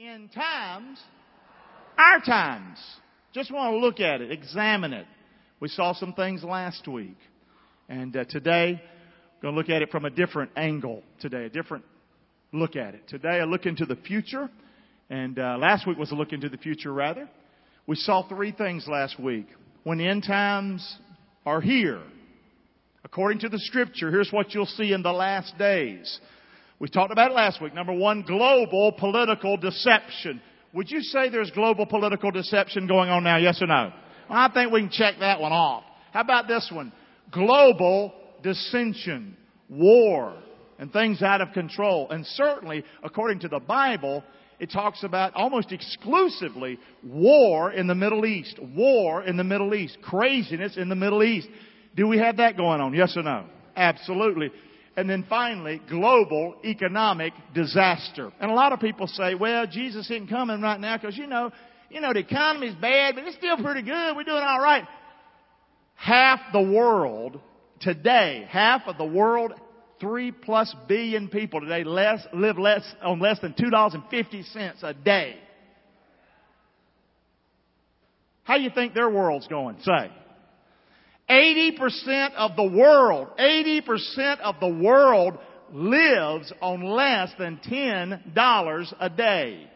in times, our times. Just want to look at it, examine it. We saw some things last week. And uh, today, we're going to look at it from a different angle today, a different look at it. Today, a look into the future. And uh, last week was a look into the future, rather. We saw three things last week. When end times are here, according to the scripture, here's what you'll see in the last days. We talked about it last week. Number one, global political deception. Would you say there's global political deception going on now? Yes or no? Well, I think we can check that one off. How about this one? Global dissension, war, and things out of control. And certainly, according to the Bible, it talks about almost exclusively war in the Middle East. War in the Middle East. Craziness in the Middle East. Do we have that going on? Yes or no? Absolutely. And then finally, global economic disaster. And a lot of people say, well, Jesus isn't coming right now because, you know, you know, the economy's bad, but it's still pretty good. We're doing all right. Half the world today, half of the world, three plus billion people today less, live less on less than $2.50 a day. How do you think their world's going? Say. 80% of the world, 80% of the world lives on less than $10 a day.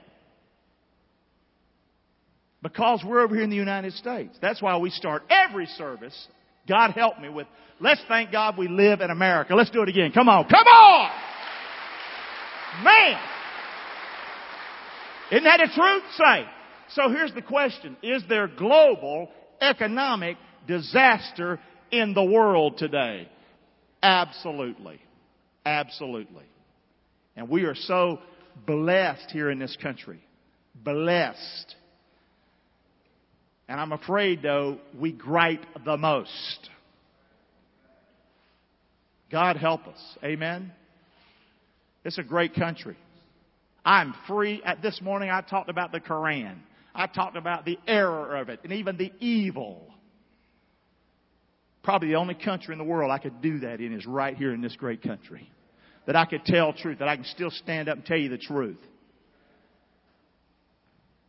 Because we're over here in the United States. That's why we start every service, God help me, with let's thank God we live in America. Let's do it again. Come on. Come on! Man! Isn't that the truth? Say. So here's the question. Is there global economic disaster in the world today? Absolutely. Absolutely. And we are so blessed here in this country. Blessed. And I'm afraid though, we gripe the most. God help us. Amen. It's a great country. I'm free. At this morning I talked about the Koran. I talked about the error of it and even the evil. Probably the only country in the world I could do that in is right here in this great country. That I could tell truth, that I can still stand up and tell you the truth.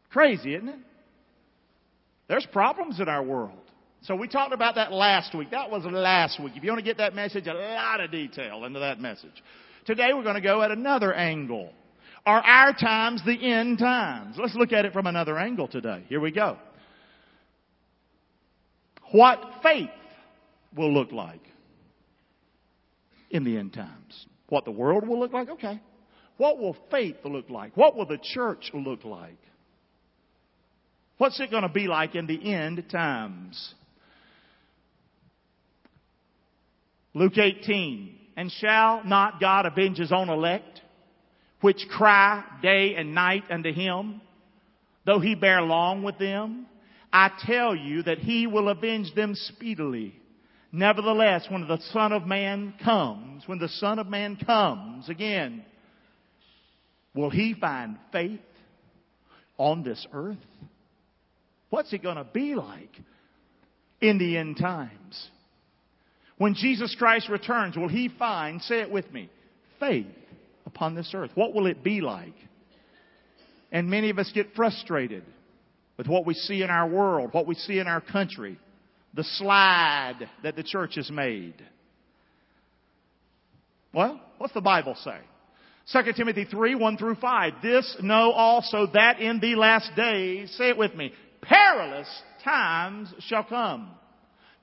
Crazy, isn't it? There's problems in our world. So we talked about that last week. That was last week. If you want to get that message, a lot of detail into that message. Today we're going to go at another angle. Are our times the end times? Let's look at it from another angle today. Here we go. What faith will look like in the end times. What the world will look like? Okay. What will faith look like? What will the church look like? What's it going to be like in the end times? Luke 18. And shall not God avenge his own elect, which cry day and night unto him, though he bear long with them? I tell you that he will avenge them speedily. Nevertheless, when the Son of Man comes, when the Son of Man comes again, will he find faith on this earth? What's it going to be like in the end times? When Jesus Christ returns, will he find, say it with me, faith upon this earth? What will it be like? And many of us get frustrated with what we see in our world, what we see in our country the slide that the church has made. Well, what's the Bible say? 2 Timothy 3, 1 through 5. This know also that in the last days, say it with me, perilous times shall come.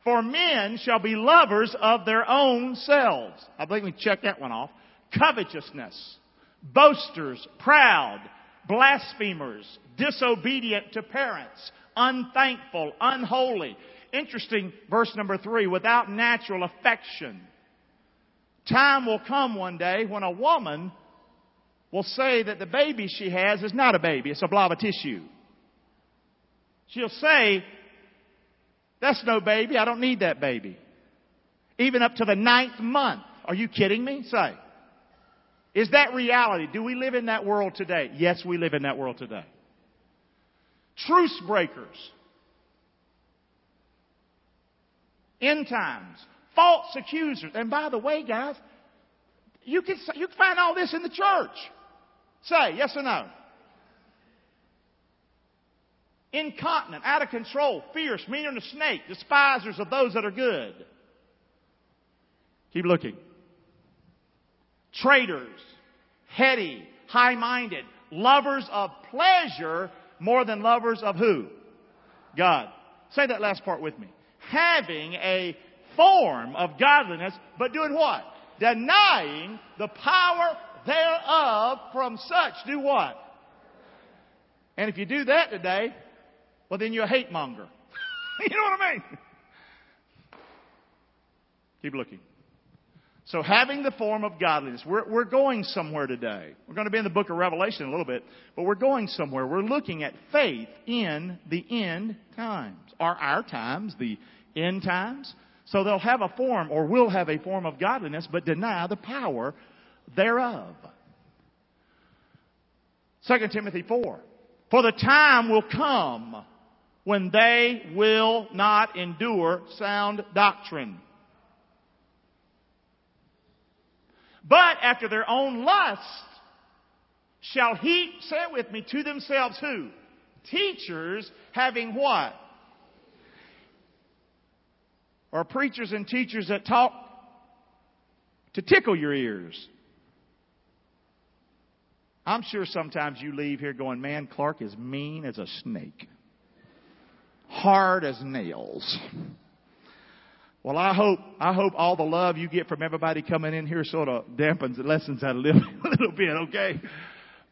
For men shall be lovers of their own selves. I believe we check that one off. Covetousness, boasters, proud, blasphemers, disobedient to parents, unthankful, unholy, interesting verse number three, without natural affection. Time will come one day when a woman will say that the baby she has is not a baby, it's a blob of tissue. She'll say, that's no baby, I don't need that baby. Even up to the ninth month. Are you kidding me? Say. Is that reality? Do we live in that world today? Yes, we live in that world today. Truce breakers end times, false accusers. And by the way, guys, you can, you can find all this in the church. Say yes or no. incontinent, out of control, fierce, meaner than a snake, despisers of those that are good. Keep looking. Traitors, heady, high-minded, lovers of pleasure more than lovers of who? God. Say that last part with me. Having a form of godliness, but doing what? Denying the power thereof from such do what? And if you do that today, well then you're a hate monger. you know what I mean? Keep looking. So having the form of godliness, we're, we're going somewhere today. We're going to be in the book of Revelation a little bit, but we're going somewhere. We're looking at faith in the end times. Are our times the end times? So they'll have a form or will have a form of godliness, but deny the power thereof. 2 Timothy 4. For the time will come when they will not endure sound doctrine But after their own lust shall heap, say it with me, to themselves who? Teachers having what? Or preachers and teachers that talk to tickle your ears. I'm sure sometimes you leave here going, man, Clark is mean as a snake. Hard as nails. Well, I hope, I hope all the love you get from everybody coming in here sort of dampens the lessons that a little, a little bit, okay?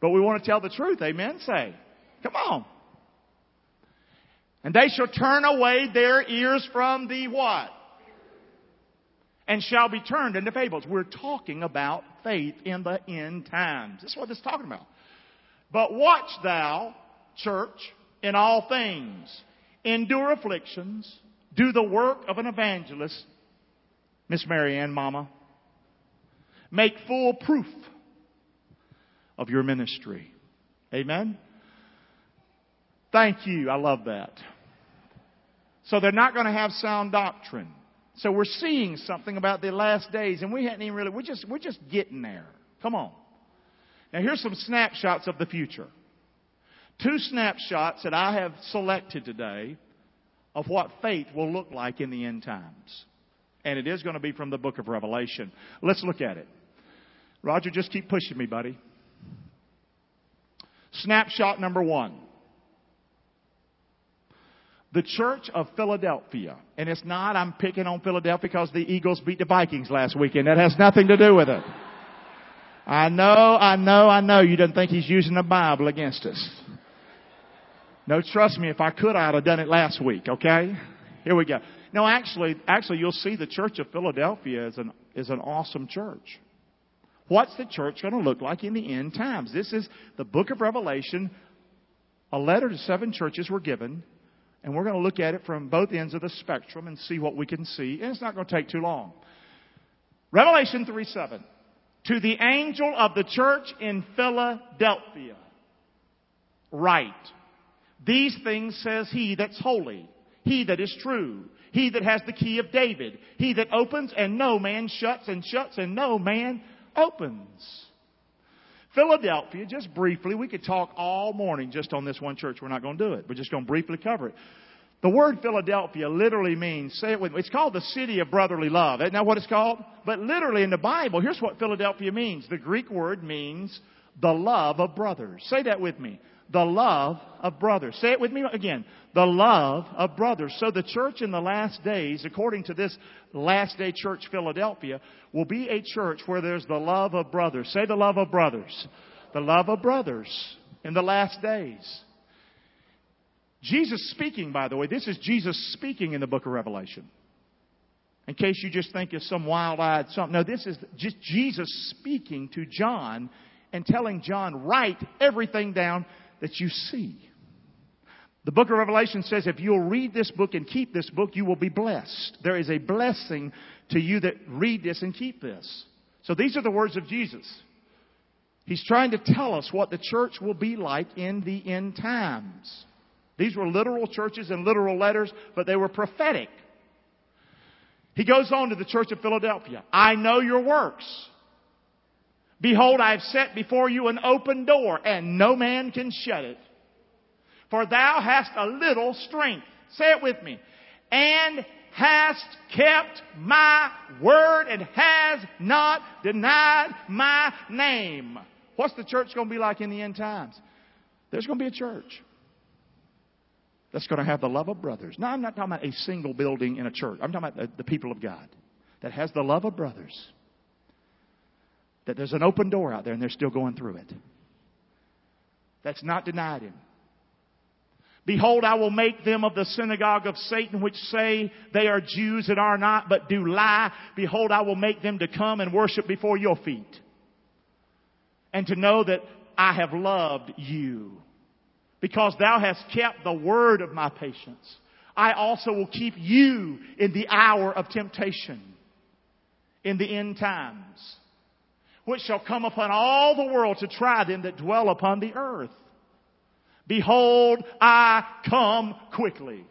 But we want to tell the truth, amen? Say, come on. And they shall turn away their ears from the what? And shall be turned into fables. We're talking about faith in the end times. That's what this is talking about. But watch thou, church, in all things. Endure afflictions do the work of an evangelist, Miss Marianne, Mama. Make full proof of your ministry. Amen? Thank you. I love that. So they're not going to have sound doctrine. So we're seeing something about the last days and we hadn't even really, we're just, we're just getting there. Come on. Now here's some snapshots of the future. Two snapshots that I have selected today of what faith will look like in the end times. And it is going to be from the book of Revelation. Let's look at it. Roger, just keep pushing me, buddy. Snapshot number one. The Church of Philadelphia. And it's not, I'm picking on Philadelphia because the Eagles beat the Vikings last weekend. That has nothing to do with it. I know, I know, I know you don't think he's using the Bible against us. No, trust me, if I could, I'd have done it last week, okay? Here we go. No, actually, actually, you'll see the Church of Philadelphia is an, is an awesome church. What's the church going to look like in the end times? This is the book of Revelation. A letter to seven churches were given, and we're going to look at it from both ends of the spectrum and see what we can see. And it's not going to take too long. Revelation 3 7. To the angel of the church in Philadelphia, write. These things says he that's holy, he that is true, he that has the key of David, he that opens and no man shuts and shuts and no man opens. Philadelphia, just briefly, we could talk all morning just on this one church. We're not going to do it. We're just going to briefly cover it. The word Philadelphia literally means, say it with me, it's called the city of brotherly love. Isn't that what it's called? But literally in the Bible, here's what Philadelphia means. The Greek word means the love of brothers. Say that with me the love of brothers. Say it with me again. The love of brothers. So the church in the last days, according to this last day church Philadelphia, will be a church where there's the love of brothers. Say the love of brothers. The love of brothers in the last days. Jesus speaking, by the way, this is Jesus speaking in the book of Revelation. In case you just think it's some wild-eyed something. No, this is just Jesus speaking to John and telling John, write everything down that you see. The book of Revelation says if you'll read this book and keep this book, you will be blessed. There is a blessing to you that read this and keep this. So these are the words of Jesus. He's trying to tell us what the church will be like in the end times. These were literal churches and literal letters, but they were prophetic. He goes on to the church of Philadelphia. I know your works. Behold, I have set before you an open door, and no man can shut it. For thou hast a little strength. Say it with me. And hast kept my word and has not denied my name. What's the church going to be like in the end times? There's going to be a church that's going to have the love of brothers. Now, I'm not talking about a single building in a church. I'm talking about the, the people of God that has the love of brothers. That there's an open door out there and they're still going through it. That's not denied him. Behold, I will make them of the synagogue of Satan, which say they are Jews and are not, but do lie. Behold, I will make them to come and worship before your feet. And to know that I have loved you. Because thou hast kept the word of my patience. I also will keep you in the hour of temptation. In the end times. Which shall come upon all the world to try them that dwell upon the earth. Behold, I come quickly.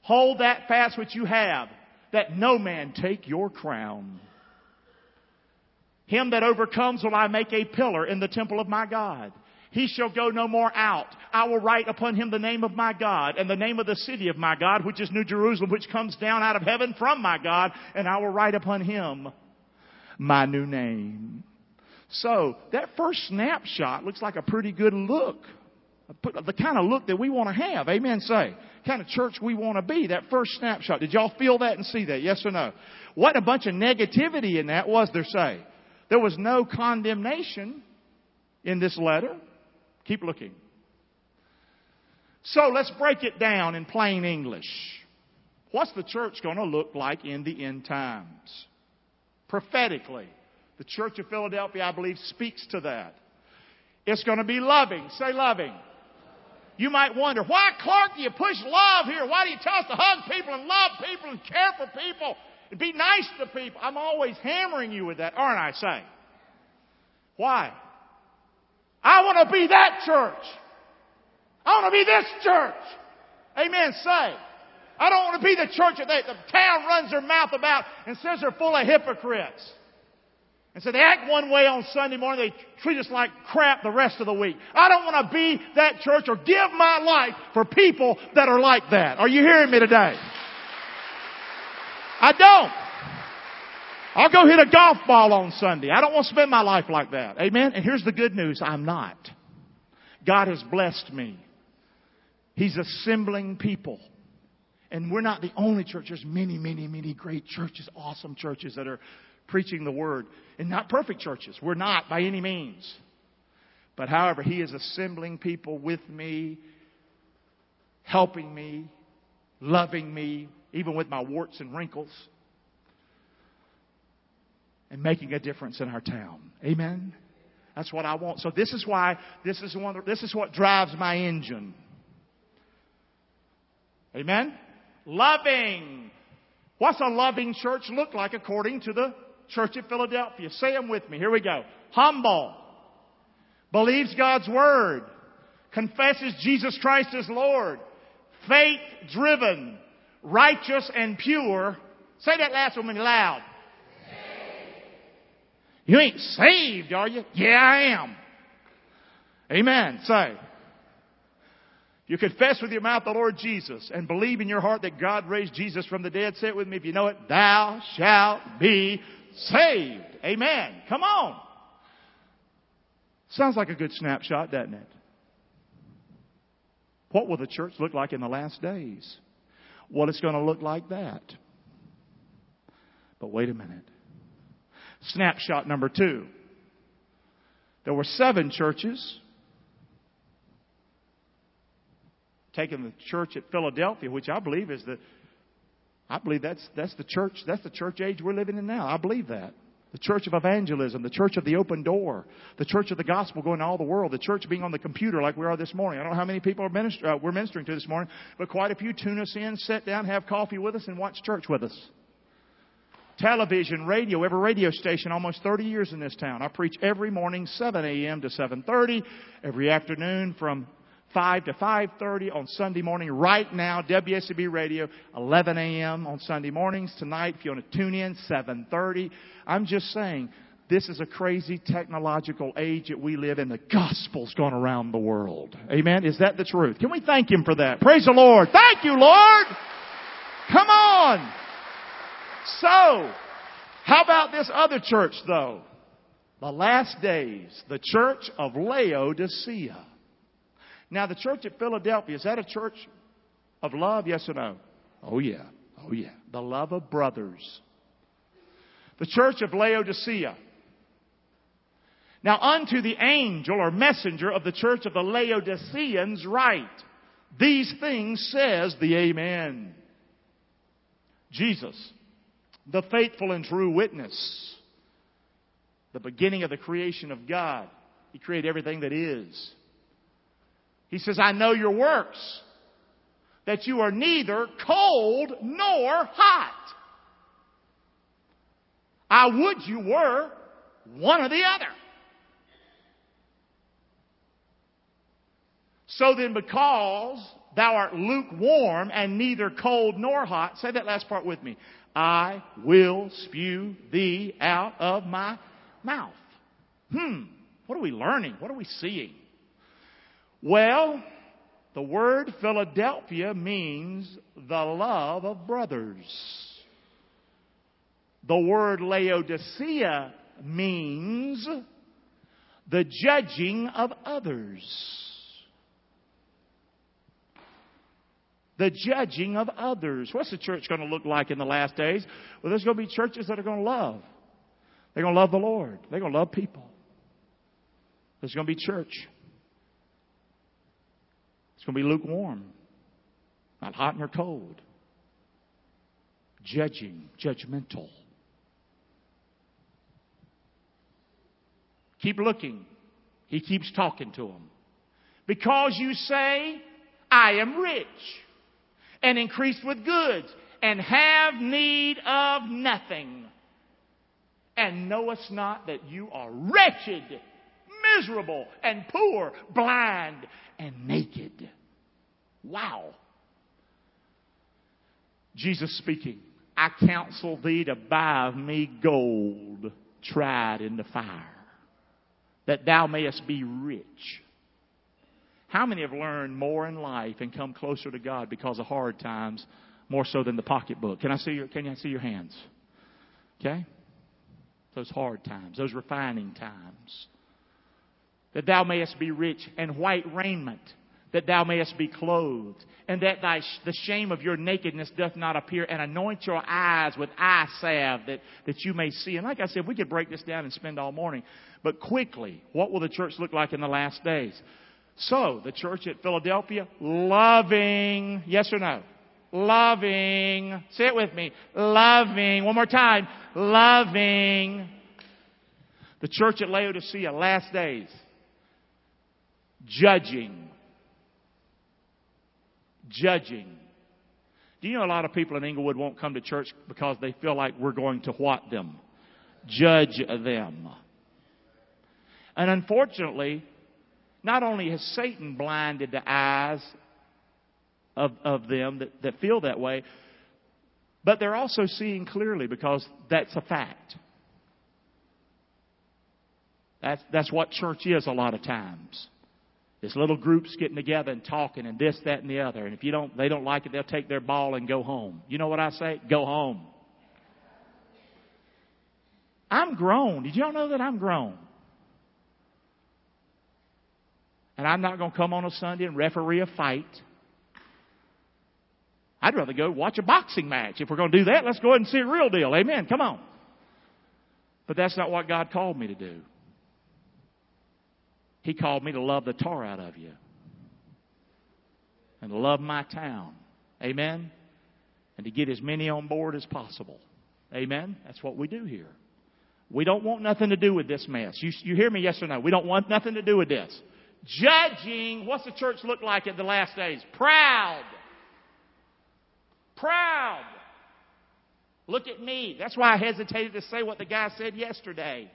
Hold that fast which you have, that no man take your crown. Him that overcomes will I make a pillar in the temple of my God. He shall go no more out. I will write upon him the name of my God and the name of the city of my God, which is New Jerusalem, which comes down out of heaven from my God, and I will write upon him my new name. So, that first snapshot looks like a pretty good look the kind of look that we want to have. Amen. Say. Kind of church we want to be. That first snapshot. Did y'all feel that and see that? Yes or no? What a bunch of negativity in that was there say? There was no condemnation in this letter. Keep looking. So let's break it down in plain English. What's the church going to look like in the end times? Prophetically, the Church of Philadelphia, I believe, speaks to that. It's going to be loving. Say loving. You might wonder, why, Clark, do you push love here? Why do you tell us to hug people and love people and care for people and be nice to people? I'm always hammering you with that, aren't I, say? Why? I want to be that church. I want to be this church. Amen, say. I don't want to be the church that the town runs their mouth about and says they're full of hypocrites. And so they act one way on Sunday morning, they treat us like crap the rest of the week. I don't want to be that church or give my life for people that are like that. Are you hearing me today? I don't. I'll go hit a golf ball on Sunday. I don't want to spend my life like that. Amen? And here's the good news. I'm not. God has blessed me. He's assembling people. And we're not the only church. There's many, many, many great churches, awesome churches that are preaching the word. And not perfect churches. We're not by any means. But however, He is assembling people with me, helping me, loving me, even with my warts and wrinkles, and making a difference in our town. Amen? That's what I want. So this is why, this is one, this is what drives my engine. Amen? Loving. What's a loving church look like according to the church at Philadelphia. Say them with me. Here we go. Humble. Believes God's word. Confesses Jesus Christ as Lord. Faith driven. Righteous and pure. Say that last one loud. You ain't saved, are you? Yeah, I am. Amen. Say. You confess with your mouth the Lord Jesus and believe in your heart that God raised Jesus from the dead. Say it with me if you know it. Thou shalt be saved. Amen. Come on. Sounds like a good snapshot, doesn't it? What will the church look like in the last days? Well, it's going to look like that. But wait a minute. Snapshot number two. There were seven churches. Taking the church at Philadelphia, which I believe is the I believe that's, that's the church, that's the church age we're living in now. I believe that. The church of evangelism, the church of the open door, the church of the gospel going to all the world, the church being on the computer like we are this morning. I don't know how many people are minister, uh, we're ministering to this morning, but quite a few tune us in, sit down, have coffee with us, and watch church with us. Television, radio, every radio station, almost 30 years in this town. I preach every morning, 7 a.m. to 7.30, every afternoon from 5 to 5.30 on Sunday morning. Right now, WSB Radio, 11 a.m. on Sunday mornings. Tonight, if you want to tune in, 7.30. I'm just saying, this is a crazy technological age that we live in. The gospel's gone around the world. Amen. Is that the truth? Can we thank Him for that? Praise the Lord. Thank you, Lord. Come on. So, how about this other church though? The last days, the church of Laodicea. Now the church at Philadelphia, is that a church of love? Yes or no? Oh yeah. Oh yeah. The love of brothers. The church of Laodicea. Now unto the angel or messenger of the church of the Laodiceans write, these things says the Amen. Jesus, the faithful and true witness, the beginning of the creation of God. He created everything that is. He says, I know your works, that you are neither cold nor hot. I would you were one or the other. So then, because thou art lukewarm and neither cold nor hot, say that last part with me. I will spew thee out of my mouth. Hmm. What are we learning? What are we seeing? Well, the word Philadelphia means the love of brothers. The word Laodicea means the judging of others. the judging of others. What's the church going to look like in the last days? Well, there's going to be churches that are going to love. They're going to love the Lord. They're going to love people. There's going to be church. It's going to be lukewarm, not hot nor cold. Judging, judgmental. Keep looking. He keeps talking to them. Because you say, I am rich and increased with goods and have need of nothing. And knowest not that you are wretched, miserable, and poor, blind, and naked. Wow. Jesus speaking, I counsel thee to buy of me gold tried in the fire, that thou mayest be rich how many have learned more in life and come closer to God because of hard times more so than the pocketbook? Can I see your, can I see your hands? Okay? Those hard times, those refining times. That thou mayest be rich and white raiment, that thou mayest be clothed, and that thy, the shame of your nakedness doth not appear, and anoint your eyes with eye salve that, that you may see. And like I said, we could break this down and spend all morning. But quickly, what will the church look like in the last days? So, the church at Philadelphia, loving, yes or no? Loving, say it with me, loving, one more time, loving. The church at Laodicea, last days, judging. Judging. Do you know a lot of people in Englewood won't come to church because they feel like we're going to what them? Judge them. And unfortunately, not only has Satan blinded the eyes of, of them that, that feel that way, but they're also seeing clearly because that's a fact. That's, that's what church is a lot of times. It's little groups getting together and talking and this, that, and the other. And if you don't, they don't like it, they'll take their ball and go home. You know what I say? Go home. I'm grown. Did y'all know that I'm grown? And I'm not going to come on a Sunday and referee a fight. I'd rather go watch a boxing match. If we're going to do that, let's go ahead and see a real deal. Amen. Come on. But that's not what God called me to do. He called me to love the tar out of you and to love my town. Amen. And to get as many on board as possible. Amen. That's what we do here. We don't want nothing to do with this mess. You, you hear me? Yes or no? We don't want nothing to do with this judging, what's the church look like in the last days? Proud. Proud. Look at me. That's why I hesitated to say what the guy said yesterday.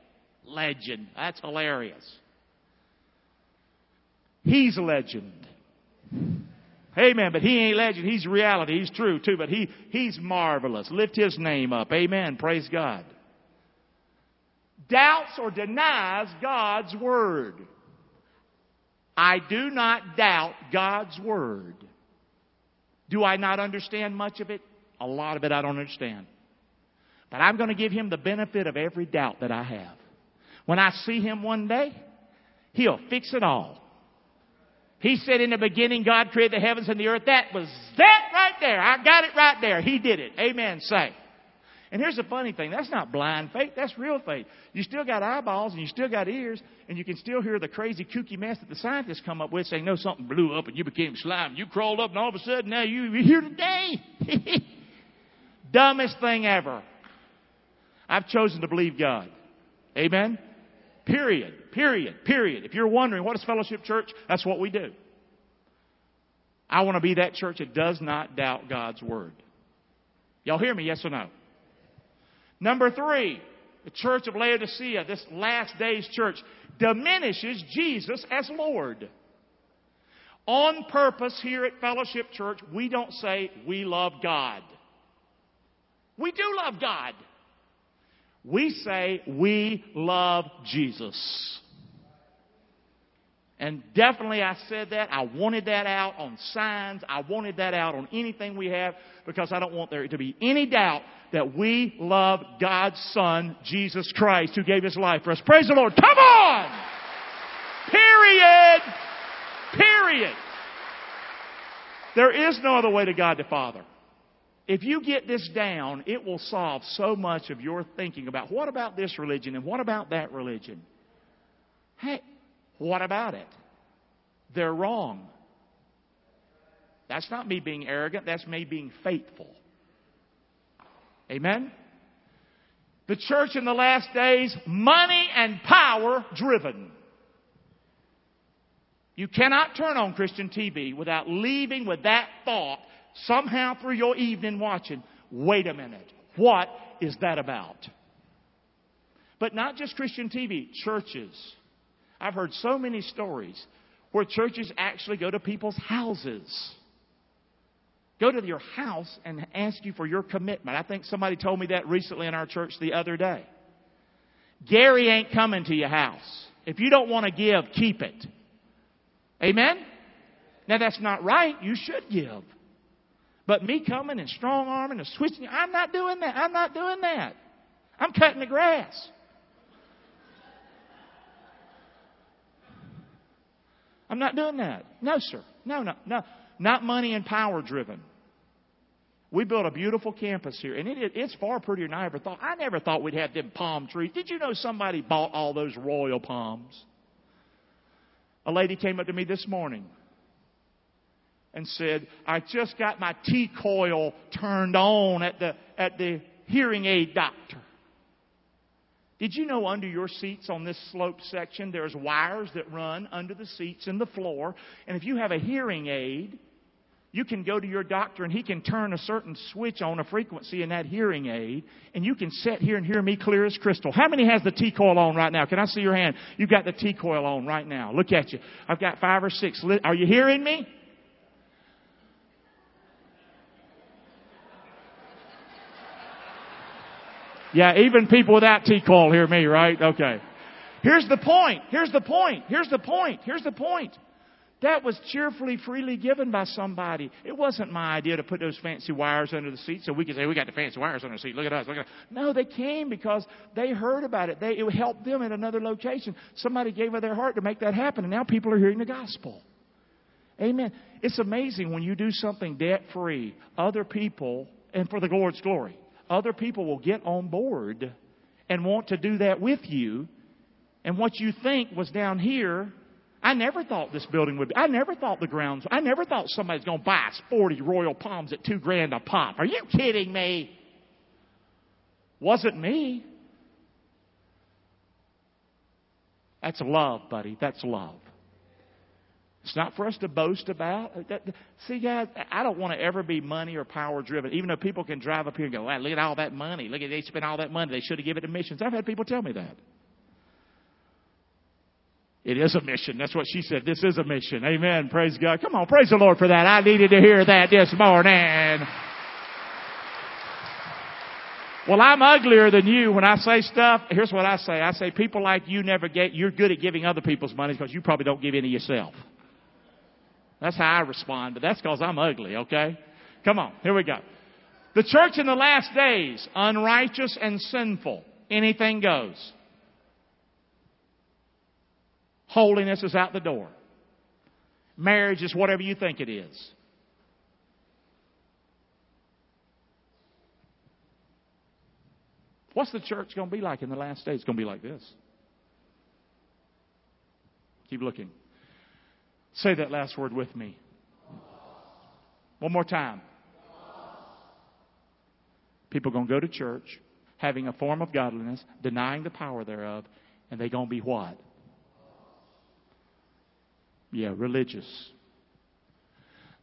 Legend. That's hilarious. He's a legend. Amen. But he ain't legend. He's reality. He's true too. But he, he's marvelous. Lift his name up. Amen. Praise God. doubts or denies God's Word. I do not doubt God's Word. Do I not understand much of it? A lot of it I don't understand. But I'm going to give Him the benefit of every doubt that I have. When I see Him one day, He'll fix it all. He said in the beginning, God created the heavens and the earth. That was that right there. I got it right there. He did it. Amen. Say. And here's the funny thing. That's not blind faith. That's real faith. You still got eyeballs and you still got ears and you can still hear the crazy kooky mess that the scientists come up with saying, no, something blew up and you became slime. You crawled up and all of a sudden now you, you're here today. Dumbest thing ever. I've chosen to believe God. Amen. Period. Period. Period. If you're wondering what is Fellowship Church, that's what we do. I want to be that church that does not doubt God's Word. Y'all hear me? Yes or no? Number three, the church of Laodicea, this last days church, diminishes Jesus as Lord. On purpose here at Fellowship Church, we don't say we love God. We do love God. We say we love Jesus. And definitely I said that. I wanted that out on signs. I wanted that out on anything we have because I don't want there to be any doubt that we love God's Son, Jesus Christ, who gave His life for us. Praise the Lord. Come on! Period. Period. There is no other way to God the Father. If you get this down, it will solve so much of your thinking about what about this religion and what about that religion. Hey, what about it? They're wrong. That's not me being arrogant, that's me being faithful. Amen? The church in the last days, money and power driven. You cannot turn on Christian TV without leaving with that thought somehow through your evening watching. Wait a minute. What is that about? But not just Christian TV, churches. I've heard so many stories where churches actually go to people's houses go to your house and ask you for your commitment. I think somebody told me that recently in our church the other day. Gary ain't coming to your house. If you don't want to give, keep it. Amen? Now that's not right. You should give. But me coming and strong arming and switching, I'm not doing that. I'm not doing that. I'm cutting the grass. I'm not doing that. No, sir. No, no, no. Not money and power driven. We built a beautiful campus here, and it, it's far prettier than I ever thought. I never thought we'd have them palm trees. Did you know somebody bought all those royal palms? A lady came up to me this morning and said, I just got my T coil turned on at the, at the hearing aid doctor. Did you know under your seats on this slope section, there's wires that run under the seats in the floor? And if you have a hearing aid, you can go to your doctor and he can turn a certain switch on a frequency in that hearing aid and you can sit here and hear me clear as crystal. How many has the T coil on right now? Can I see your hand? You've got the T coil on right now. Look at you. I've got five or six. Are you hearing me? Yeah, even people without T-coil hear me, right? Okay. Here's the point. Here's the point. Here's the point. Here's the point. That was cheerfully, freely given by somebody. It wasn't my idea to put those fancy wires under the seat so we could say, we got the fancy wires under the seat. Look at us. Look at us. No, they came because they heard about it. They, it helped them in another location. Somebody gave of their heart to make that happen, and now people are hearing the gospel. Amen. It's amazing when you do something debt free, other people, and for the Lord's glory, other people will get on board and want to do that with you. And what you think was down here I never thought this building would be. I never thought the grounds. I never thought somebody's going to buy us 40 Royal Palms at two grand a pop. Are you kidding me? Wasn't me. That's love, buddy. That's love. It's not for us to boast about. See, guys, I don't want to ever be money or power driven. Even though people can drive up here and go, wow, look at all that money. Look at they spent all that money. They should have given it to missions. I've had people tell me that. It is a mission. That's what she said. This is a mission. Amen. Praise God. Come on, praise the Lord for that. I needed to hear that this morning. Well, I'm uglier than you when I say stuff. Here's what I say. I say people like you never get, you're good at giving other people's money because you probably don't give any yourself. That's how I respond, but that's because I'm ugly, okay? Come on, here we go. The church in the last days, unrighteous and sinful. Anything goes. Holiness is out the door. Marriage is whatever you think it is. What's the church going to be like in the last days? It's going to be like this. Keep looking. Say that last word with me. One more time. People are going to go to church having a form of godliness, denying the power thereof, and they're going to be what? Yeah, religious.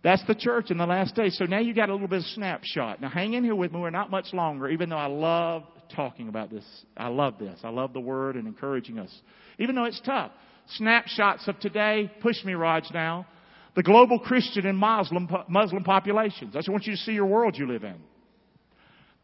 That's the church in the last days. So now you got a little bit of snapshot. Now hang in here with me. We're not much longer, even though I love talking about this. I love this. I love the word and encouraging us. Even though it's tough. Snapshots of today. Push me, Raj, now. The global Christian and Muslim, Muslim populations. I just want you to see your world you live in.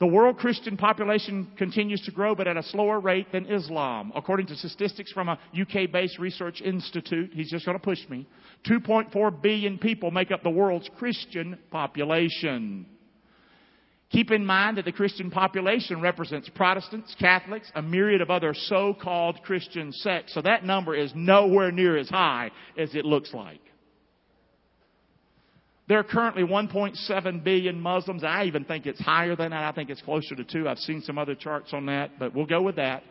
The world Christian population continues to grow, but at a slower rate than Islam. According to statistics from a UK based research institute, he's just going to push me. 2.4 billion people make up the world's Christian population. Keep in mind that the Christian population represents Protestants, Catholics, a myriad of other so-called Christian sects. So that number is nowhere near as high as it looks like. There are currently 1.7 billion Muslims. I even think it's higher than that. I think it's closer to two. I've seen some other charts on that, but we'll go with that.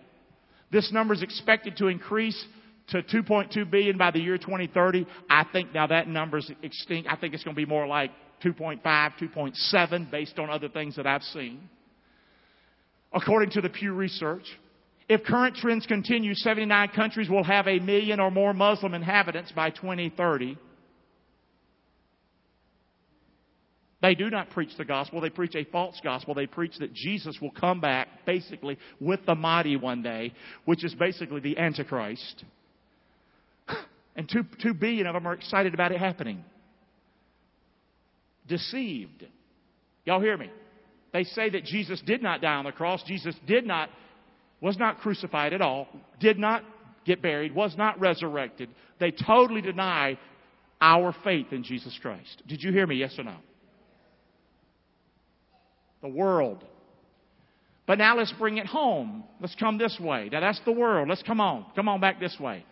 This number is expected to increase to 2.2 billion by the year 2030. I think now that number's extinct. I think it's going to be more like 2.5, 2.7 based on other things that I've seen. According to the Pew Research, if current trends continue, 79 countries will have a million or more Muslim inhabitants by 2030. They do not preach the gospel. They preach a false gospel. They preach that Jesus will come back basically with the mighty one day, which is basically the Antichrist. And two, two billion of them are excited about it happening. Deceived. Y'all hear me? They say that Jesus did not die on the cross. Jesus did not, was not crucified at all, did not get buried, was not resurrected. They totally deny our faith in Jesus Christ. Did you hear me? Yes or no? The world. But now let's bring it home. Let's come this way. Now that's the world. Let's come on. Come on back this way.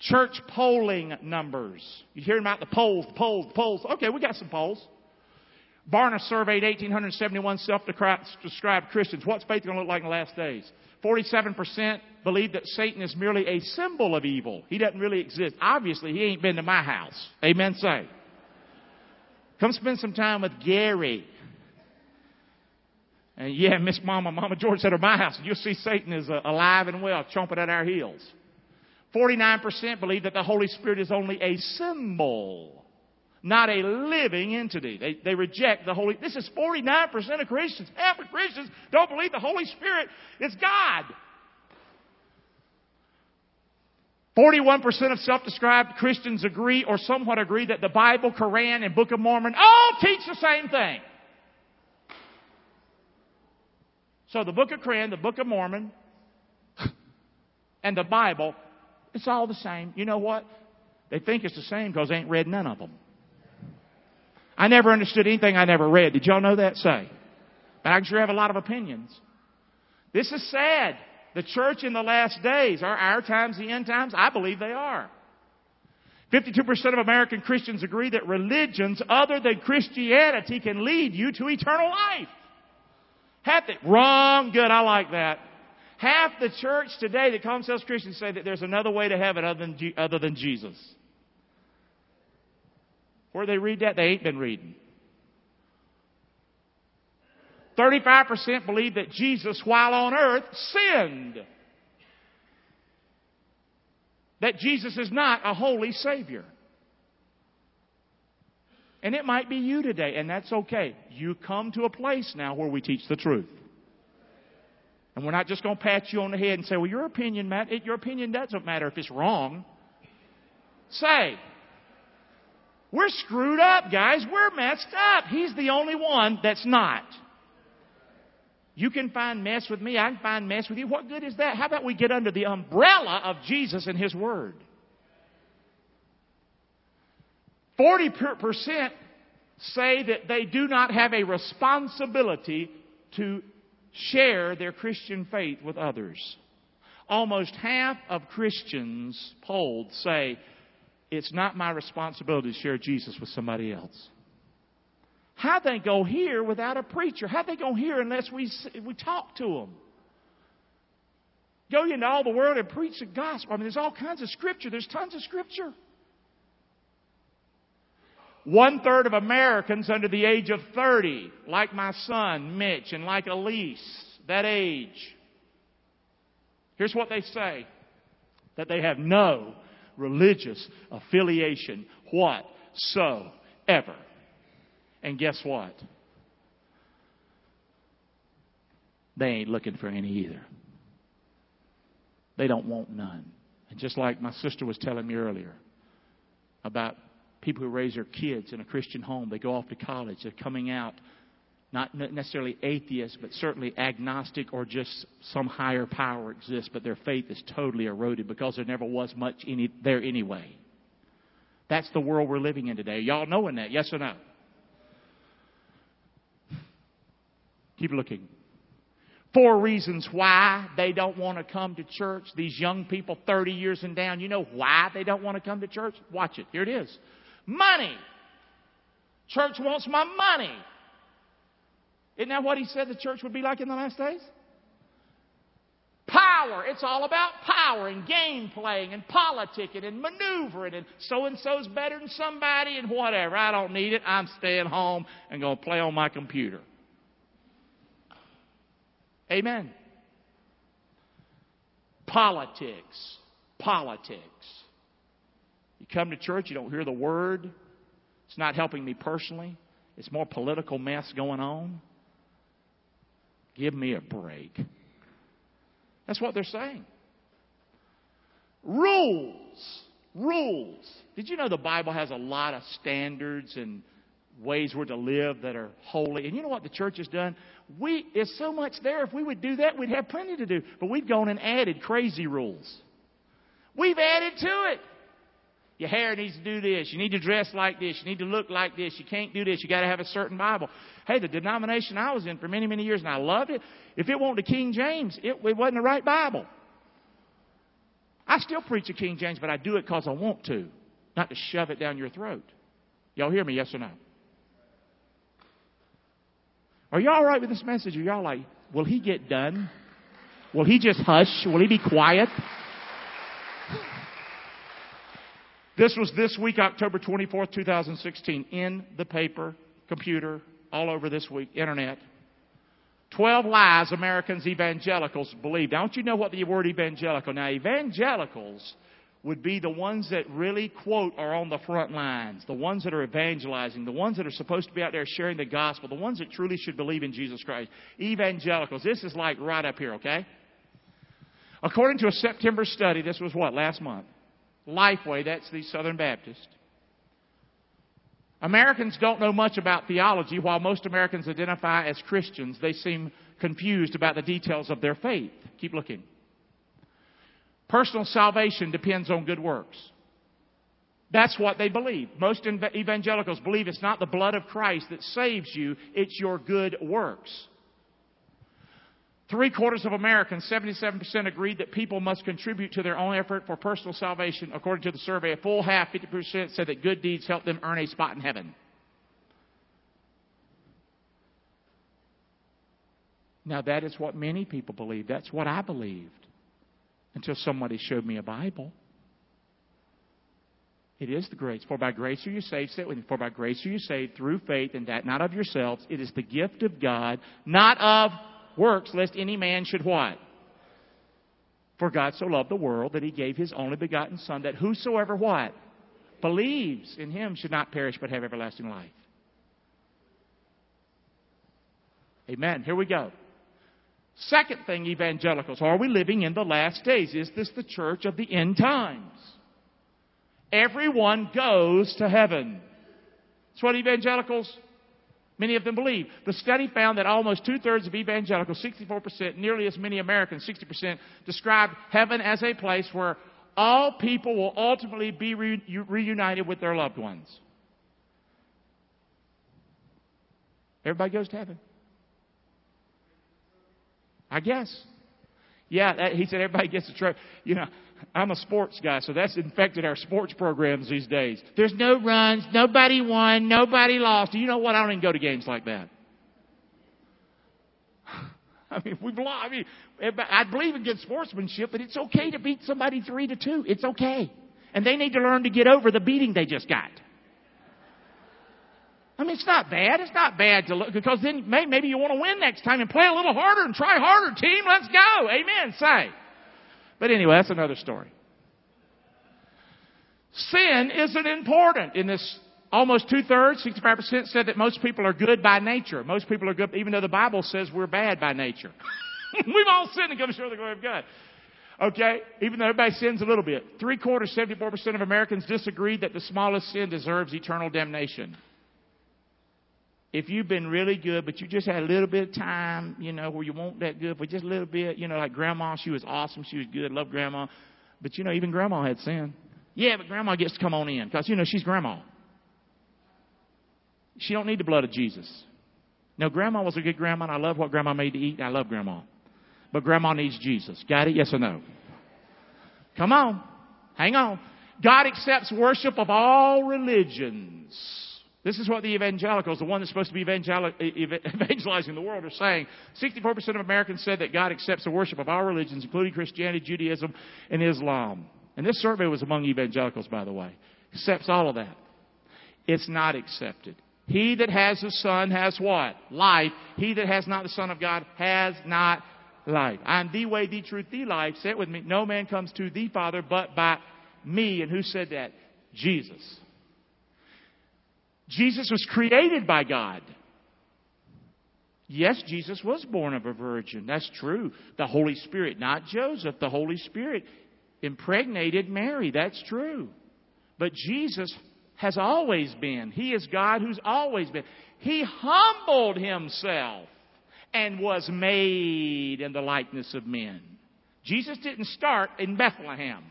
Church polling numbers. You hear about the polls, the polls, polls. Okay, we got some polls. Barna surveyed 1,871 self-described Christians. What's faith going to look like in the last days? 47% believe that Satan is merely a symbol of evil. He doesn't really exist. Obviously, he ain't been to my house. Amen, say. Come spend some time with Gary. And yeah, Miss Mama, Mama George said at my house, you'll see Satan is uh, alive and well, chomping at our heels. 49% believe that the Holy Spirit is only a symbol, not a living entity. They, they reject the Holy, this is 49% of Christians. Half of Christians don't believe the Holy Spirit is God. 41% of self-described Christians agree or somewhat agree that the Bible, Koran, and Book of Mormon all teach the same thing. So the Book of Quran, the Book of Mormon, and the Bible it's all the same. You know what? They think it's the same because they ain't read none of them. I never understood anything I never read. Did y'all know that? Say. But I sure have a lot of opinions. This is sad. The church in the last days, are our times the end times? I believe they are. 52% of American Christians agree that religions other than Christianity can lead you to eternal life. Half the, wrong, good, I like that. Half the church today that calls themselves Christians say that there's another way to heaven other than, other than Jesus. Where they read that, they ain't been reading. 35% believe that Jesus, while on earth, sinned. That Jesus is not a holy Savior. And it might be you today, and that's okay. You come to a place now where we teach the truth. And we're not just going to pat you on the head and say, well, your opinion, Matt, your opinion doesn't matter if it's wrong. Say, we're screwed up, guys. We're messed up. He's the only one that's not. You can find mess with me, I can find mess with you. What good is that? How about we get under the umbrella of Jesus and His Word? 40% say that they do not have a responsibility to share their Christian faith with others. Almost half of Christians polled say, it's not my responsibility to share Jesus with somebody else. How they go hear without a preacher? How they go hear unless we we talk to them? Go into all the world and preach the gospel. I mean, there's all kinds of scripture. There's tons of scripture. One third of Americans under the age of 30, like my son Mitch and like Elise, that age. Here's what they say that they have no religious affiliation whatsoever. And guess what? They ain't looking for any either. They don't want none. And just like my sister was telling me earlier about people who raise their kids in a Christian home, they go off to college, they're coming out not necessarily atheists, but certainly agnostic or just some higher power exists, but their faith is totally eroded because there never was much any, there anyway. That's the world we're living in today. Y'all knowing that, yes or no? Keep looking. Four reasons why they don't want to come to church. These young people, 30 years and down, you know why they don't want to come to church? Watch it. Here it is. Money. Church wants my money. Isn't that what he said the church would be like in the last days? Power. It's all about power and game playing and politicking and maneuvering and so and so's better than somebody and whatever. I don't need it. I'm staying home and going to play on my computer. Amen. Politics. Politics. You come to church, you don't hear the word. It's not helping me personally. It's more political mess going on. Give me a break. That's what they're saying. Rules. Rules. Did you know the Bible has a lot of standards and ways we're to live that are holy? And you know what the church has done? We, there's so much there. If we would do that, we'd have plenty to do. But we've gone and added crazy rules. We've added to it. Your hair needs to do this. You need to dress like this. You need to look like this. You can't do this. You got to have a certain Bible. Hey, the denomination I was in for many, many years, and I loved it. If it wasn't the King James, it, it wasn't the right Bible. I still preach a King James, but I do it because I want to, not to shove it down your throat. Y'all hear me? Yes or no? Are y'all all right with this message? Are y'all like, will he get done? Will he just hush? Will he be quiet? This was this week, October 24th, 2016, in the paper, computer, all over this week, internet. 12 lies Americans evangelicals believe. Don't you know what the word evangelical? Now, evangelicals would be the ones that really, quote, are on the front lines, the ones that are evangelizing, the ones that are supposed to be out there sharing the gospel, the ones that truly should believe in Jesus Christ. Evangelicals. This is like right up here, okay? According to a September study, this was what, last month? Lifeway, that's the Southern Baptist. Americans don't know much about theology. While most Americans identify as Christians, they seem confused about the details of their faith. Keep looking. Personal salvation depends on good works. That's what they believe. Most evangelicals believe it's not the blood of Christ that saves you, it's your good works. Three quarters of Americans, 77% agreed that people must contribute to their own effort for personal salvation. According to the survey, a full half, 50%, said that good deeds help them earn a spot in heaven. Now, that is what many people believe. That's what I believed until somebody showed me a Bible. It is the grace. For by grace are you saved. For by grace are you saved through faith, and that not of yourselves. It is the gift of God, not of works, lest any man should what? For God so loved the world that he gave his only begotten Son, that whosoever what? Believes in him should not perish but have everlasting life. Amen. Here we go. Second thing, evangelicals. Are we living in the last days? Is this the church of the end times? Everyone goes to heaven. That's what evangelicals Many of them believe. The study found that almost two thirds of evangelicals, 64%, nearly as many Americans, 60%, described heaven as a place where all people will ultimately be re- reunited with their loved ones. Everybody goes to heaven. I guess. Yeah, he said everybody gets a trip. You know, I'm a sports guy, so that's infected our sports programs these days. There's no runs, nobody won, nobody lost. You know what? I don't even go to games like that. I mean, we've lost. I mean, eh, I believe in good sportsmanship, but it's okay to beat somebody three to two. It's okay, and they need to learn to get over the beating they just got. I mean, it's not bad. It's not bad to look because then maybe you want to win next time and play a little harder and try harder, team. Let's go. Amen. Say. But anyway, that's another story. Sin isn't important in this. Almost two thirds, 65% said that most people are good by nature. Most people are good, even though the Bible says we're bad by nature. We've all sinned and come short of the glory of God. Okay? Even though everybody sins a little bit. Three quarters, 74% of Americans disagreed that the smallest sin deserves eternal damnation if you've been really good, but you just had a little bit of time, you know, where you weren't that good, but just a little bit, you know, like grandma, she was awesome, she was good, loved grandma. But you know, even grandma had sin. Yeah, but grandma gets to come on in because you know she's grandma. She don't need the blood of Jesus. No, grandma was a good grandma, and I love what grandma made to eat. I love grandma, but grandma needs Jesus. Got it? Yes or no? Come on, hang on. God accepts worship of all religions. This is what the evangelicals, the one that's supposed to be evangelizing the world, are saying. 64% of Americans said that God accepts the worship of our religions, including Christianity, Judaism, and Islam. And this survey was among evangelicals, by the way. Accepts all of that. It's not accepted. He that has the Son has what? Life. He that has not the Son of God has not life. I am the way, the truth, the life. Say it with me. No man comes to the Father but by me. And who said that? Jesus. Jesus was created by God. Yes, Jesus was born of a virgin. That's true. The Holy Spirit, not Joseph, the Holy Spirit impregnated Mary. That's true. But Jesus has always been. He is God who's always been. He humbled himself and was made in the likeness of men. Jesus didn't start in Bethlehem.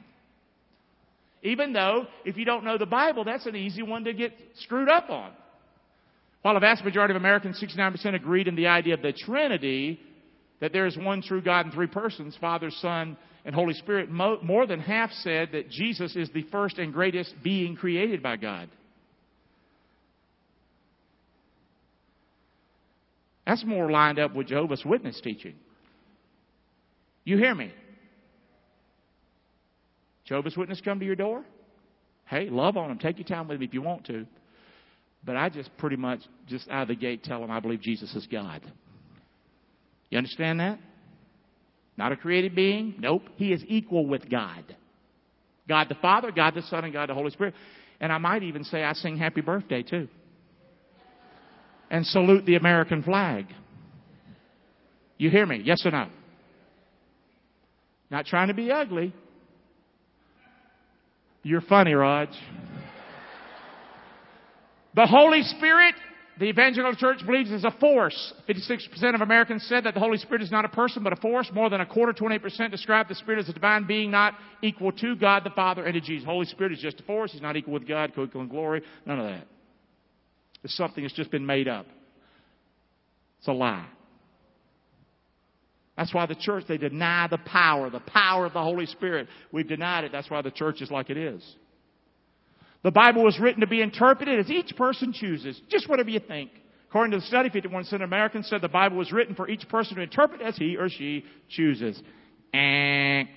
Even though, if you don't know the Bible, that's an easy one to get screwed up on. While a vast majority of Americans, 69%, agreed in the idea of the Trinity, that there is one true God in three persons, Father, Son, and Holy Spirit, more than half said that Jesus is the first and greatest being created by God. That's more lined up with Jehovah's Witness teaching. You hear me? Jehovah's Witness come to your door? Hey, love on them. Take your time with them if you want to. But I just pretty much, just out of the gate, tell them I believe Jesus is God. You understand that? Not a created being? Nope. He is equal with God. God the Father, God the Son, and God the Holy Spirit. And I might even say I sing happy birthday too. And salute the American flag. You hear me? Yes or no? Not trying to be ugly. You're funny, Raj. The Holy Spirit, the evangelical church believes, is a force. 56% of Americans said that the Holy Spirit is not a person but a force. More than a quarter, 28%, describe the Spirit as a divine being not equal to God the Father and to Jesus. The Holy Spirit is just a force. He's not equal with God, co-equal in glory. None of that. It's something that's just been made up. It's a lie. That's why the church, they deny the power, the power of the Holy Spirit. We've denied it. That's why the church is like it is. The Bible was written to be interpreted as each person chooses. Just whatever you think. According to the study, 51% of Americans said the Bible was written for each person to interpret as he or she chooses. And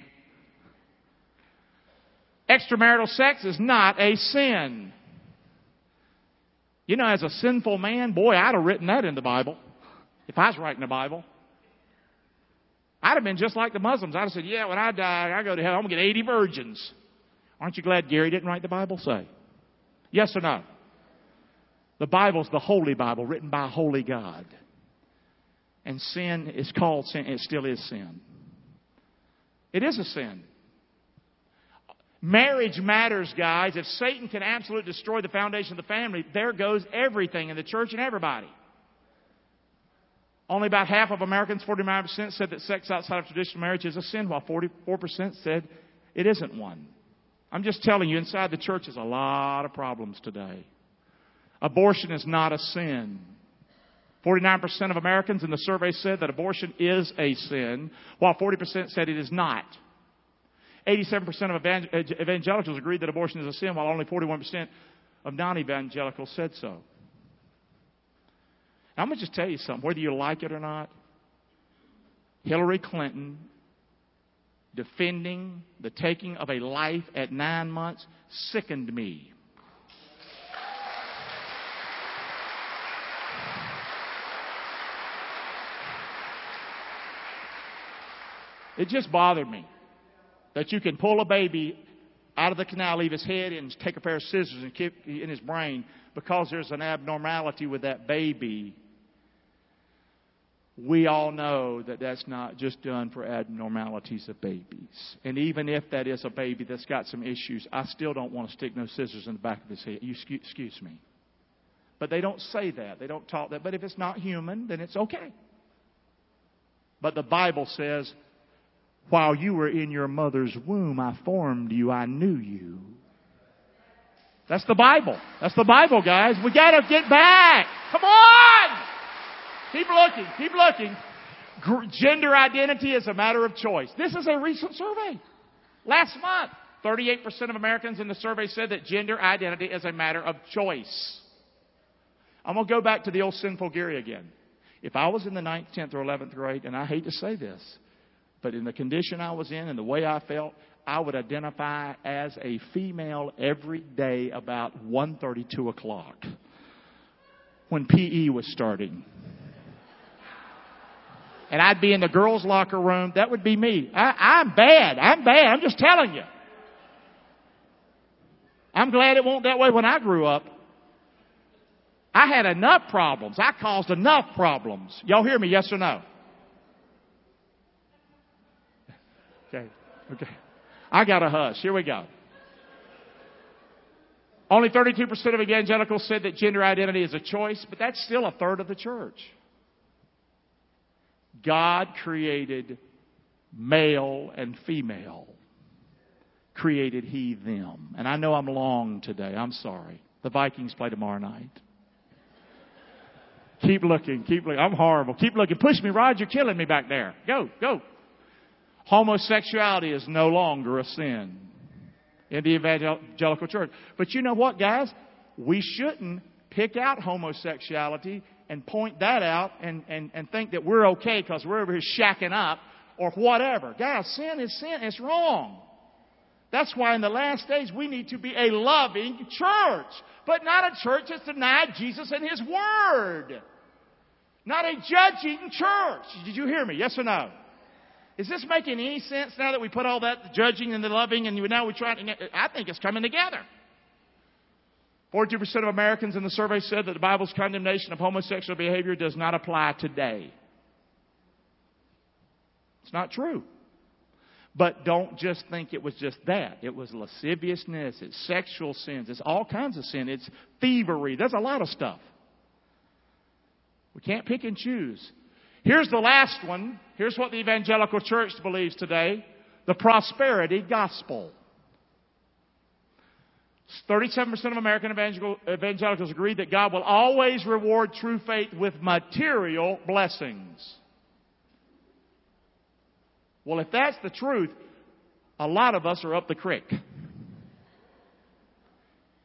extramarital sex is not a sin. You know, as a sinful man, boy, I'd have written that in the Bible if I was writing the Bible. I'd have been just like the Muslims. I'd have said, yeah, when I die, I go to hell, I'm going to get 80 virgins. Aren't you glad Gary didn't write the Bible? Say. Yes or no? The Bible's the Holy Bible, written by holy God. And sin is called sin. It still is sin. It is a sin. Marriage matters, guys. If Satan can absolutely destroy the foundation of the family, there goes everything in the church and everybody. Only about half of Americans, 49%, said that sex outside of traditional marriage is a sin, while 44% said it isn't one. I'm just telling you, inside the church is a lot of problems today. Abortion is not a sin. 49% of Americans in the survey said that abortion is a sin, while 40% said it is not. 87% of evangelicals agreed that abortion is a sin, while only 41% of non evangelicals said so. I'm going to just tell you something, whether you like it or not. Hillary Clinton defending the taking of a life at nine months sickened me. It just bothered me that you can pull a baby out of the canal, leave his head, and take a pair of scissors and keep in his brain because there's an abnormality with that baby. We all know that that's not just done for abnormalities of babies. And even if that is a baby that's got some issues, I still don't want to stick no scissors in the back of his head. You excuse me. But they don't say that. They don't talk that. But if it's not human, then it's okay. But the Bible says while you were in your mother's womb, I formed you. I knew you. That's the Bible. That's the Bible, guys. We gotta get back. Come on! Keep looking. Keep looking. Gender identity is a matter of choice. This is a recent survey. Last month, 38% of Americans in the survey said that gender identity is a matter of choice. I'm going to go back to the old sinful Gary again. If I was in the 9th, 10th, or 11th grade, and I hate to say this, but in the condition I was in and the way I felt, I would identify as a female every day about 1.32 o'clock when PE was starting. And I'd be in the girls' locker room. That would be me. I, I'm bad. I'm bad. I'm just telling you. I'm glad it won't that way when I grew up. I had enough problems. I caused enough problems. Y'all hear me? Yes or no? Okay. Okay. I got a hush. Here we go. Only 32% of evangelicals said that gender identity is a choice, but that's still a third of the church. God created male and female. Created he them. And I know I'm long today. I'm sorry. The Vikings play tomorrow night. Keep looking. Keep looking. I'm horrible. Keep looking. Push me, Rod. You're killing me back there. Go, go. Homosexuality is no longer a sin in the evangelical church. But you know what, guys? We shouldn't pick out homosexuality and point that out and, and, and think that we're okay because we're over here shacking up or whatever. Guys, sin is sin. It's wrong. That's why in the last days we need to be a loving church, but not a church that's denied Jesus and His Word. Not a judging church. Did you hear me? Yes or no? Is this making any sense now that we put all that judging and the loving and now we try to, I think it's coming together. 42% of Americans in the survey said that the Bible's condemnation of homosexual behavior does not apply today. It's not true. But don't just think it was just that. It was lasciviousness, it's sexual sins, it's all kinds of sin, it's thievery. There's a lot of stuff. We can't pick and choose. Here's the last one. Here's what the evangelical church believes today the prosperity gospel. 37% of American evangelicals agree that God will always reward true faith with material blessings. Well, if that's the truth, a lot of us are up the creek.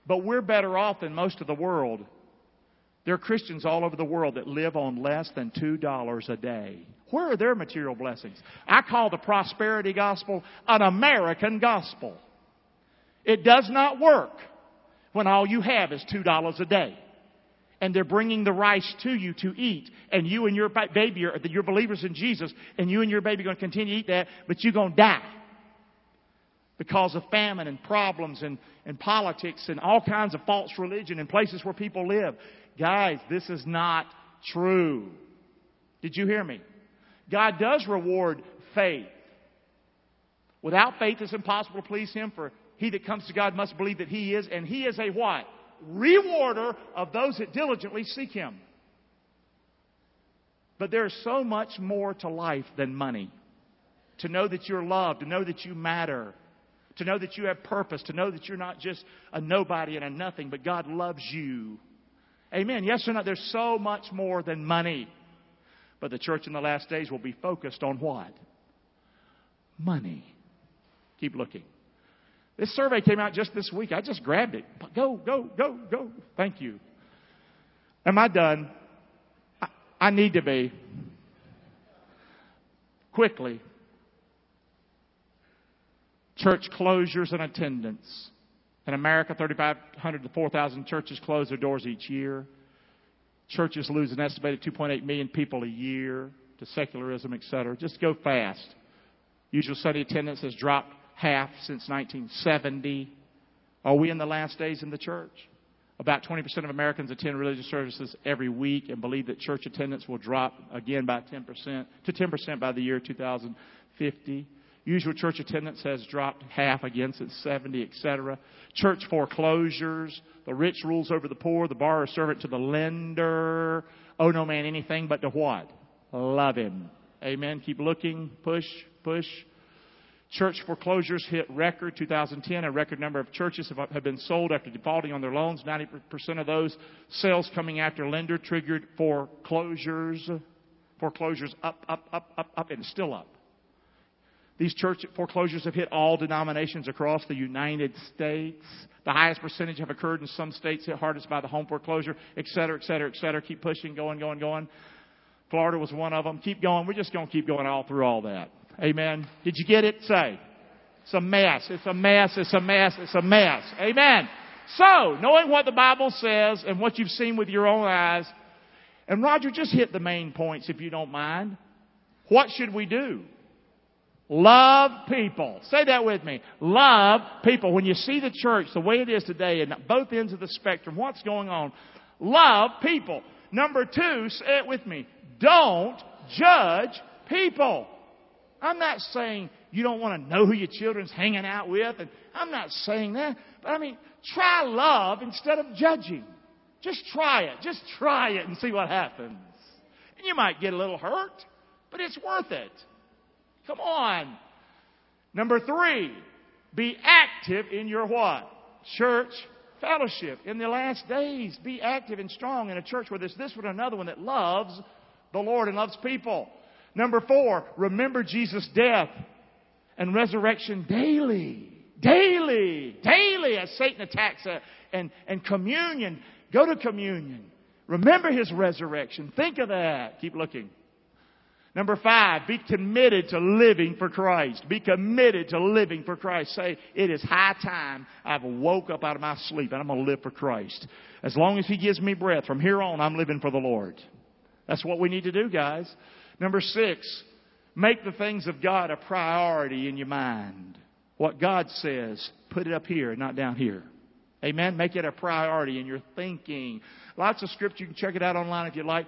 But we're better off than most of the world there are Christians all over the world that live on less than $2 a day. Where are their material blessings? I call the prosperity gospel an American gospel. It does not work when all you have is $2 a day. And they're bringing the rice to you to eat. And you and your baby are, you're believers in Jesus. And you and your baby are going to continue to eat that, but you're going to die. Because of famine and problems and, and politics and all kinds of false religion in places where people live. Guys, this is not true. Did you hear me? God does reward faith. Without faith, it's impossible to please Him, for he that comes to God must believe that He is, and He is a what? Rewarder of those that diligently seek Him. But there's so much more to life than money. To know that you're loved, to know that you matter, to know that you have purpose, to know that you're not just a nobody and a nothing, but God loves you. Amen. Yes or no? There's so much more than money. But the church in the last days will be focused on what? Money. Keep looking. This survey came out just this week. I just grabbed it. Go, go, go, go. Thank you. Am I done? I, I need to be. Quickly. Church closures and attendance. In America, 3,500 to 4,000 churches close their doors each year. Churches lose an estimated 2.8 million people a year to secularism, etc. Just go fast. Usual Sunday attendance has dropped half since 1970. Are we in the last days in the church? About 20% of Americans attend religious services every week and believe that church attendance will drop again by 10% to 10% by the year 2050. Usual church attendance has dropped half again since 70, etc. Church foreclosures. The rich rules over the poor. The borrower servant to the lender. Oh no man anything but to what? Love him. Amen. Keep looking. Push, push. Church foreclosures hit record 2010. A record number of churches have, have been sold after defaulting on their loans. 90% of those sales coming after lender triggered foreclosures. Foreclosures up, up, up, up, up, and still up. These church foreclosures have hit all denominations across the United States. The highest percentage have occurred in some states hit hardest by the home foreclosure, et cetera, et cetera, et cetera. Keep pushing, going, going, going. Florida was one of them. Keep going. We're just going to keep going all through all that. Amen. Did you get it? Say. It's a mess. It's a mess. It's a mess. It's a mess. Amen. So, knowing what the Bible says and what you've seen with your own eyes, and Roger, just hit the main points if you don't mind. What should we do? Love people. Say that with me. Love people. When you see the church the way it is today and both ends of the spectrum, what's going on? Love people. Number two, say it with me. Don't judge people. I'm not saying you don't want to know who your children's hanging out with, and I'm not saying that. But I mean, try love instead of judging. Just try it. Just try it and see what happens. And you might get a little hurt, but it's worth it. Come on. Number three, be active in your what? Church fellowship. In the last days, be active and strong in a church where there's this one and another one that loves the Lord and loves people. Number four, remember Jesus' death and resurrection daily. Daily. Daily as Satan attacks us. And, and communion. Go to communion. Remember his resurrection. Think of that. Keep looking. Number five, be committed to living for Christ. Be committed to living for Christ. Say, it is high time I've woke up out of my sleep and I'm going to live for Christ. As long as He gives me breath, from here on, I'm living for the Lord. That's what we need to do, guys. Number six, make the things of God a priority in your mind. What God says, put it up here, not down here. Amen. Make it a priority in your thinking. Lots of scripture. You can check it out online if you like.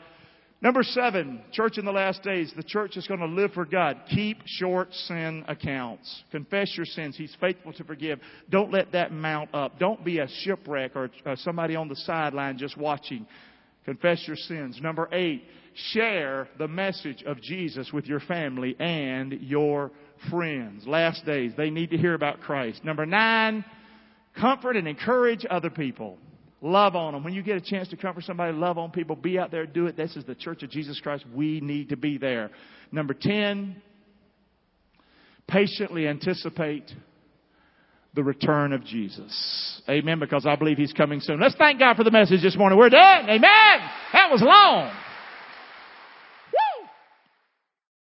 Number seven, church in the last days. The church is going to live for God. Keep short sin accounts. Confess your sins. He's faithful to forgive. Don't let that mount up. Don't be a shipwreck or uh, somebody on the sideline just watching. Confess your sins. Number eight, share the message of Jesus with your family and your friends. Last days, they need to hear about Christ. Number nine, comfort and encourage other people. Love on them. When you get a chance to comfort somebody, love on people, be out there, do it. This is the Church of Jesus Christ. We need to be there. Number 10, patiently anticipate the return of Jesus. Amen. Because I believe He's coming soon. Let's thank God for the message this morning. We're done. Amen. That was long.